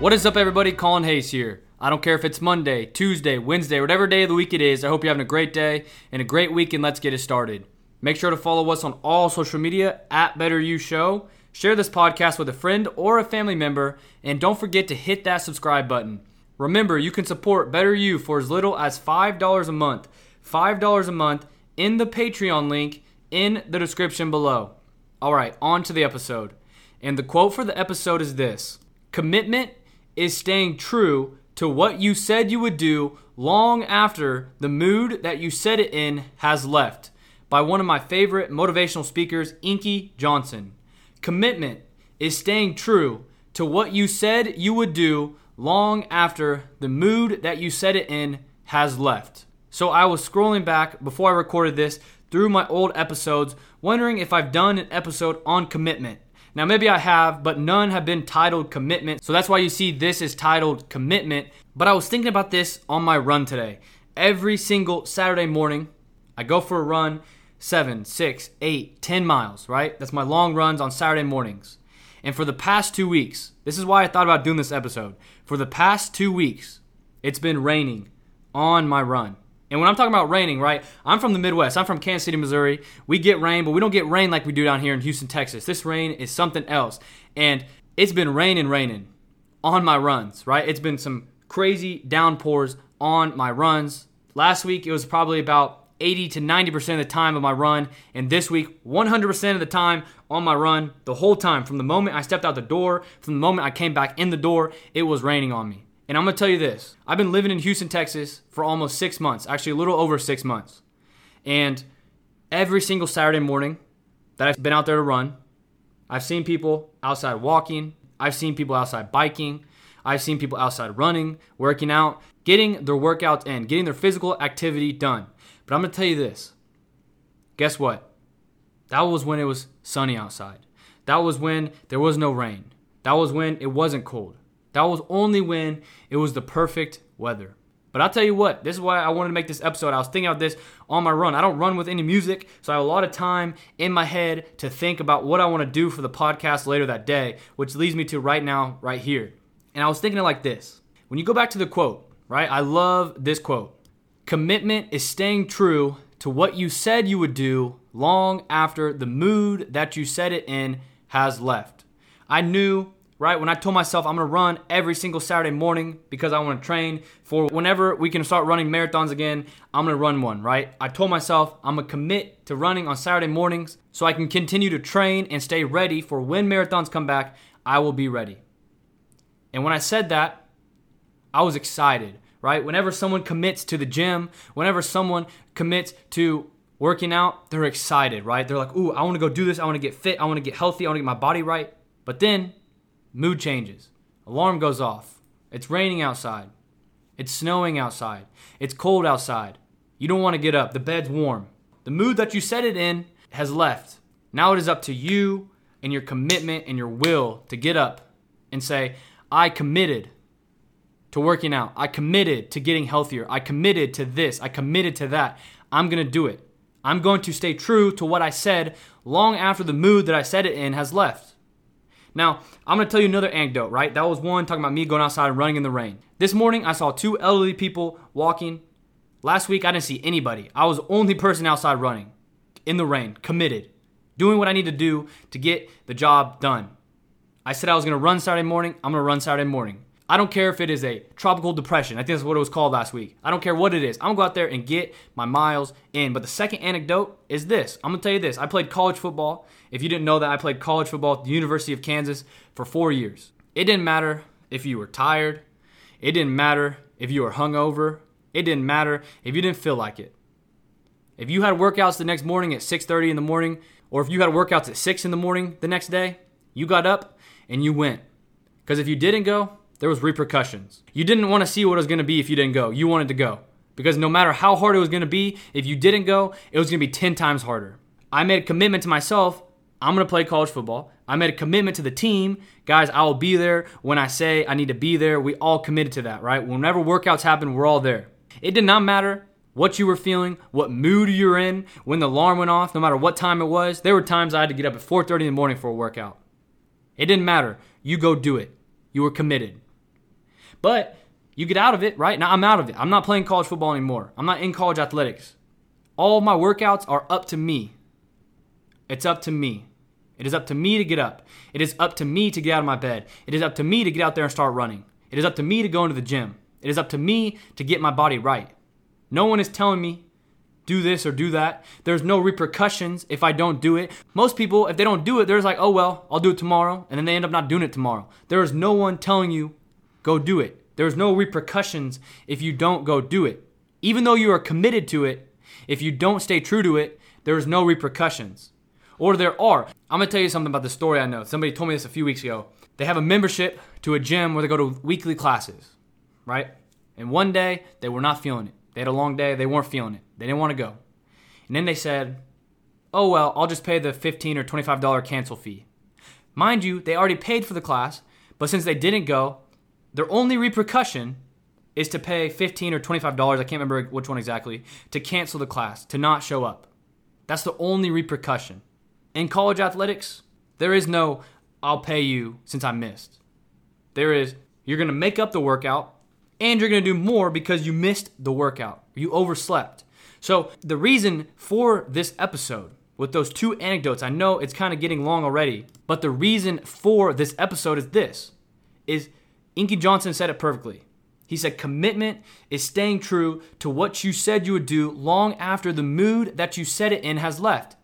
What is up, everybody? Colin Hayes here. I don't care if it's Monday, Tuesday, Wednesday, whatever day of the week it is. I hope you're having a great day and a great week, and let's get it started. Make sure to follow us on all social media at Better You Show. Share this podcast with a friend or a family member, and don't forget to hit that subscribe button. Remember, you can support Better You for as little as $5 a month. $5 a month in the Patreon link in the description below. All right, on to the episode. And the quote for the episode is this Commitment is staying true to what you said you would do long after the mood that you said it in has left. By one of my favorite motivational speakers, Inky Johnson. Commitment is staying true to what you said you would do long after the mood that you said it in has left. So I was scrolling back before I recorded this through my old episodes, wondering if I've done an episode on commitment. Now, maybe I have, but none have been titled commitment. So that's why you see this is titled commitment. But I was thinking about this on my run today. Every single Saturday morning, I go for a run seven, six, eight, ten miles, right? That's my long runs on Saturday mornings. And for the past two weeks, this is why I thought about doing this episode. For the past two weeks, it's been raining on my run. And when I'm talking about raining, right, I'm from the Midwest. I'm from Kansas City, Missouri. We get rain, but we don't get rain like we do down here in Houston, Texas. This rain is something else. And it's been raining, raining on my runs, right? It's been some crazy downpours on my runs. Last week, it was probably about 80 to 90% of the time of my run. And this week, 100% of the time on my run, the whole time, from the moment I stepped out the door, from the moment I came back in the door, it was raining on me. And I'm gonna tell you this I've been living in Houston, Texas for almost six months, actually, a little over six months. And every single Saturday morning that I've been out there to run, I've seen people outside walking, I've seen people outside biking, I've seen people outside running, working out, getting their workouts in, getting their physical activity done. But I'm gonna tell you this guess what? That was when it was sunny outside. That was when there was no rain. That was when it wasn't cold. That was only when it was the perfect weather. But I'll tell you what, this is why I wanted to make this episode. I was thinking about this on my run. I don't run with any music, so I have a lot of time in my head to think about what I want to do for the podcast later that day, which leads me to right now, right here. And I was thinking it like this. When you go back to the quote, right? I love this quote. Commitment is staying true to what you said you would do long after the mood that you said it in has left. I knew right? When I told myself I'm gonna run every single Saturday morning because I wanna train for whenever we can start running marathons again, I'm gonna run one, right? I told myself I'm gonna commit to running on Saturday mornings so I can continue to train and stay ready for when marathons come back, I will be ready. And when I said that, I was excited, right? Whenever someone commits to the gym, whenever someone commits to working out, they're excited, right? They're like, ooh, I wanna go do this, I wanna get fit, I wanna get healthy, I wanna get my body right. But then Mood changes. Alarm goes off. It's raining outside. It's snowing outside. It's cold outside. You don't want to get up. The bed's warm. The mood that you set it in has left. Now it is up to you and your commitment and your will to get up and say, I committed to working out. I committed to getting healthier. I committed to this. I committed to that. I'm going to do it. I'm going to stay true to what I said long after the mood that I said it in has left. Now, I'm gonna tell you another anecdote, right? That was one talking about me going outside and running in the rain. This morning, I saw two elderly people walking. Last week, I didn't see anybody. I was the only person outside running in the rain, committed, doing what I need to do to get the job done. I said I was gonna run Saturday morning, I'm gonna run Saturday morning. I don't care if it is a tropical depression. I think that's what it was called last week. I don't care what it is. I'm gonna go out there and get my miles in. But the second anecdote is this. I'm gonna tell you this. I played college football. If you didn't know that, I played college football at the University of Kansas for four years. It didn't matter if you were tired. It didn't matter if you were hungover. It didn't matter if you didn't feel like it. If you had workouts the next morning at 6:30 in the morning, or if you had workouts at 6 in the morning the next day, you got up and you went. Because if you didn't go, there was repercussions. You didn't want to see what it was going to be if you didn't go. You wanted to go. Because no matter how hard it was going to be, if you didn't go, it was going to be 10 times harder. I made a commitment to myself. I'm going to play college football. I made a commitment to the team. Guys, I will be there when I say I need to be there. We all committed to that, right? Whenever workouts happen, we're all there. It did not matter what you were feeling, what mood you were in, when the alarm went off, no matter what time it was. There were times I had to get up at 4:30 in the morning for a workout. It didn't matter. You go do it. You were committed. But you get out of it, right? Now I'm out of it. I'm not playing college football anymore. I'm not in college athletics. All my workouts are up to me. It's up to me. It is up to me to get up. It is up to me to get out of my bed. It is up to me to get out there and start running. It is up to me to go into the gym. It is up to me to get my body right. No one is telling me do this or do that. There's no repercussions if I don't do it. Most people, if they don't do it, they're like, oh well, I'll do it tomorrow. And then they end up not doing it tomorrow. There is no one telling you, go do it. There's no repercussions if you don't go do it. Even though you are committed to it, if you don't stay true to it, there is no repercussions. Or there are. I'm gonna tell you something about the story I know. Somebody told me this a few weeks ago. They have a membership to a gym where they go to weekly classes, right? And one day they were not feeling it. They had a long day, they weren't feeling it. They didn't want to go. And then they said, oh, well, I'll just pay the 15 or $25 cancel fee. Mind you, they already paid for the class, but since they didn't go, their only repercussion is to pay 15 or $25, I can't remember which one exactly, to cancel the class, to not show up. That's the only repercussion. In college athletics, there is no, I'll pay you since I missed. There is, you're going to make up the workout and you're going to do more because you missed the workout. You overslept. So, the reason for this episode with those two anecdotes, I know it's kind of getting long already, but the reason for this episode is this is Inky Johnson said it perfectly. He said commitment is staying true to what you said you would do long after the mood that you said it in has left.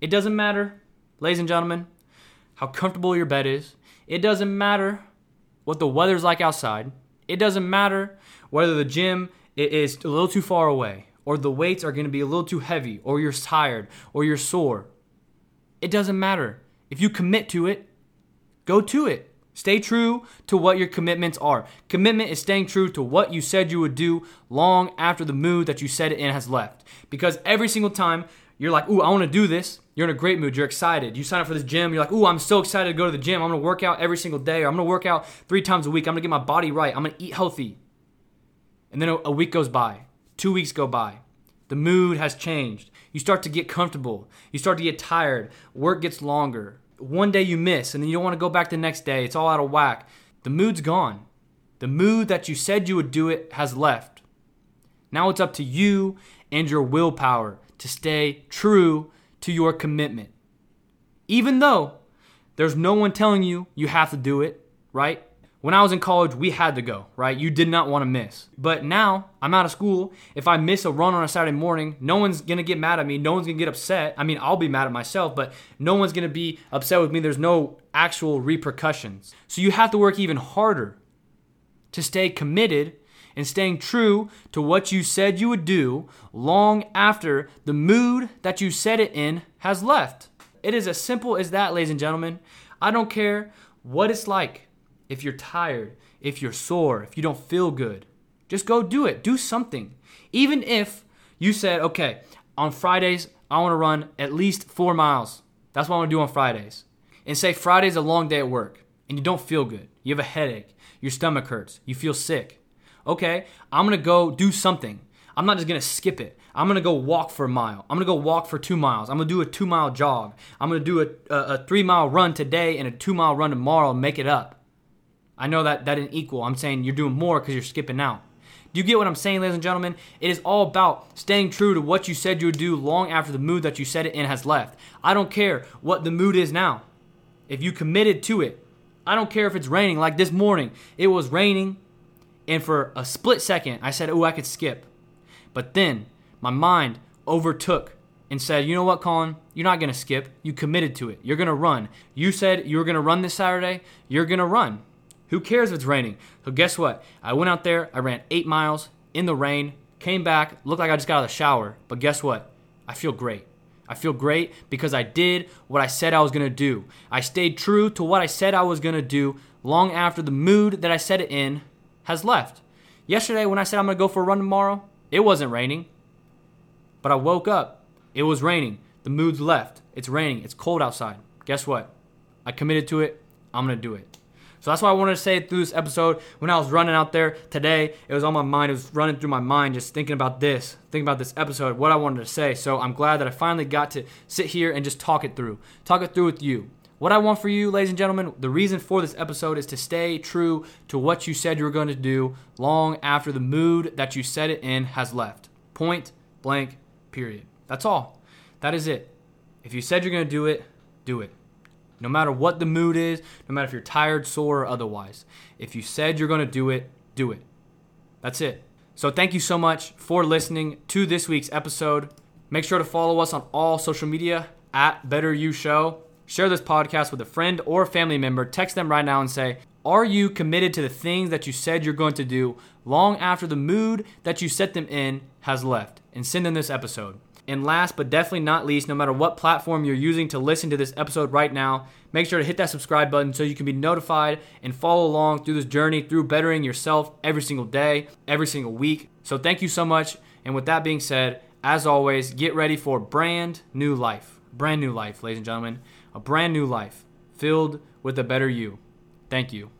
It doesn't matter, ladies and gentlemen, how comfortable your bed is. It doesn't matter what the weather's like outside. It doesn't matter whether the gym is a little too far away, or the weights are going to be a little too heavy, or you're tired, or you're sore. It doesn't matter. If you commit to it, go to it. Stay true to what your commitments are. Commitment is staying true to what you said you would do long after the mood that you said it in has left. Because every single time you're like, ooh, I want to do this, you're in a great mood. You're excited. You sign up for this gym. You're like, ooh, I'm so excited to go to the gym. I'm to work out every single day, or I'm to work out three times a week. I'm to get my body right. I'm to eat healthy. And then a, week goes by, two weeks go by. The mood has changed. You start to get comfortable. You start to get tired. Work gets longer. One day you miss, and then you don't want to go back the next day. It's all out of whack. The mood's gone. The mood that you said you would do it has left. Now it's up to you and your willpower to stay true to your commitment. Even though there's no one telling you you have to do it, right? When I was in college, we had to go, right? You did not want to miss. But now I'm out of school. If I miss a run on a Saturday morning, no one's going to get mad at me. No one's going to get upset. I mean, I'll be mad at myself, but no one's going to be upset with me. There's no actual repercussions. So you have to work even harder to stay committed and staying true to what you said you would do long after the mood that you said it in has left. It is as simple as that, ladies and gentlemen. I don't care what it's like if you're tired, if you're sore, if you don't feel good, just go do it. Do something. Even if you said, okay, on Fridays, I want to run at least four miles. That's what I want to do on Fridays. And say Friday's a long day at work and you don't feel good. You have a headache. Your stomach hurts. You feel sick. Okay, I'm going to go do something. I'm not just going to skip it. I'm going to go walk for a mile. I'm going to go walk for two miles. I'm going to do a two mile jog. I'm going to do a, a, a three mile run today and a two mile run tomorrow and make it up. I know that that didn't equal. I'm saying you're doing more because you're skipping out. Do you get what I'm saying, ladies and gentlemen? It is all about staying true to what you said you would do long after the mood that you said it in has left. I don't care what the mood is now. If you committed to it, I don't care if it's raining. Like this morning, it was raining, and for a split second, I said, Oh, I could skip. But then my mind overtook and said, You know what, Colin? You're not going to skip. You committed to it. You're going to run. You said you were going to run this Saturday. You're going to run. Who cares if it's raining? So guess what? I went out there, I ran eight miles in the rain, came back, looked like I just got out of the shower. But guess what? I feel great. I feel great because I did what I said I was gonna do. I stayed true to what I said I was gonna do long after the mood that I said it in has left. Yesterday, when I said I'm gonna go for a run tomorrow, it wasn't raining. But I woke up, it was raining. The mood's left. It's raining. It's cold outside. Guess what? I committed to it. I'm gonna do it. So that's why I wanted to say through this episode. When I was running out there today, it was on my mind. It was running through my mind, just thinking about this, thinking about this episode, what I wanted to say. So I'm glad that I finally got to sit here and just talk it through, talk it through with you. What I want for you, ladies and gentlemen, the reason for this episode is to stay true to what you said you were going to do long after the mood that you set it in has left. Point blank, period. That's all. That is it. If you said you're going to do it, do it. No matter what the mood is, no matter if you're tired, sore, or otherwise. If you said you're going to do it, do it. That's it. So thank you so much for listening to this week's episode. Make sure to follow us on all social media at Better You Show. Share this podcast with a friend or family member. Text them right now and say, Are you committed to the things that you said you're going to do long after the mood that you set them in has left? And send them this episode. And last but definitely not least, no matter what platform you're using to listen to this episode right now, make sure to hit that subscribe button so you can be notified and follow along through this journey through bettering yourself every single day, every single week. So thank you so much. And with that being said, as always, get ready for brand new life. Brand new life, ladies and gentlemen a brand new life filled with a better you. Thank you.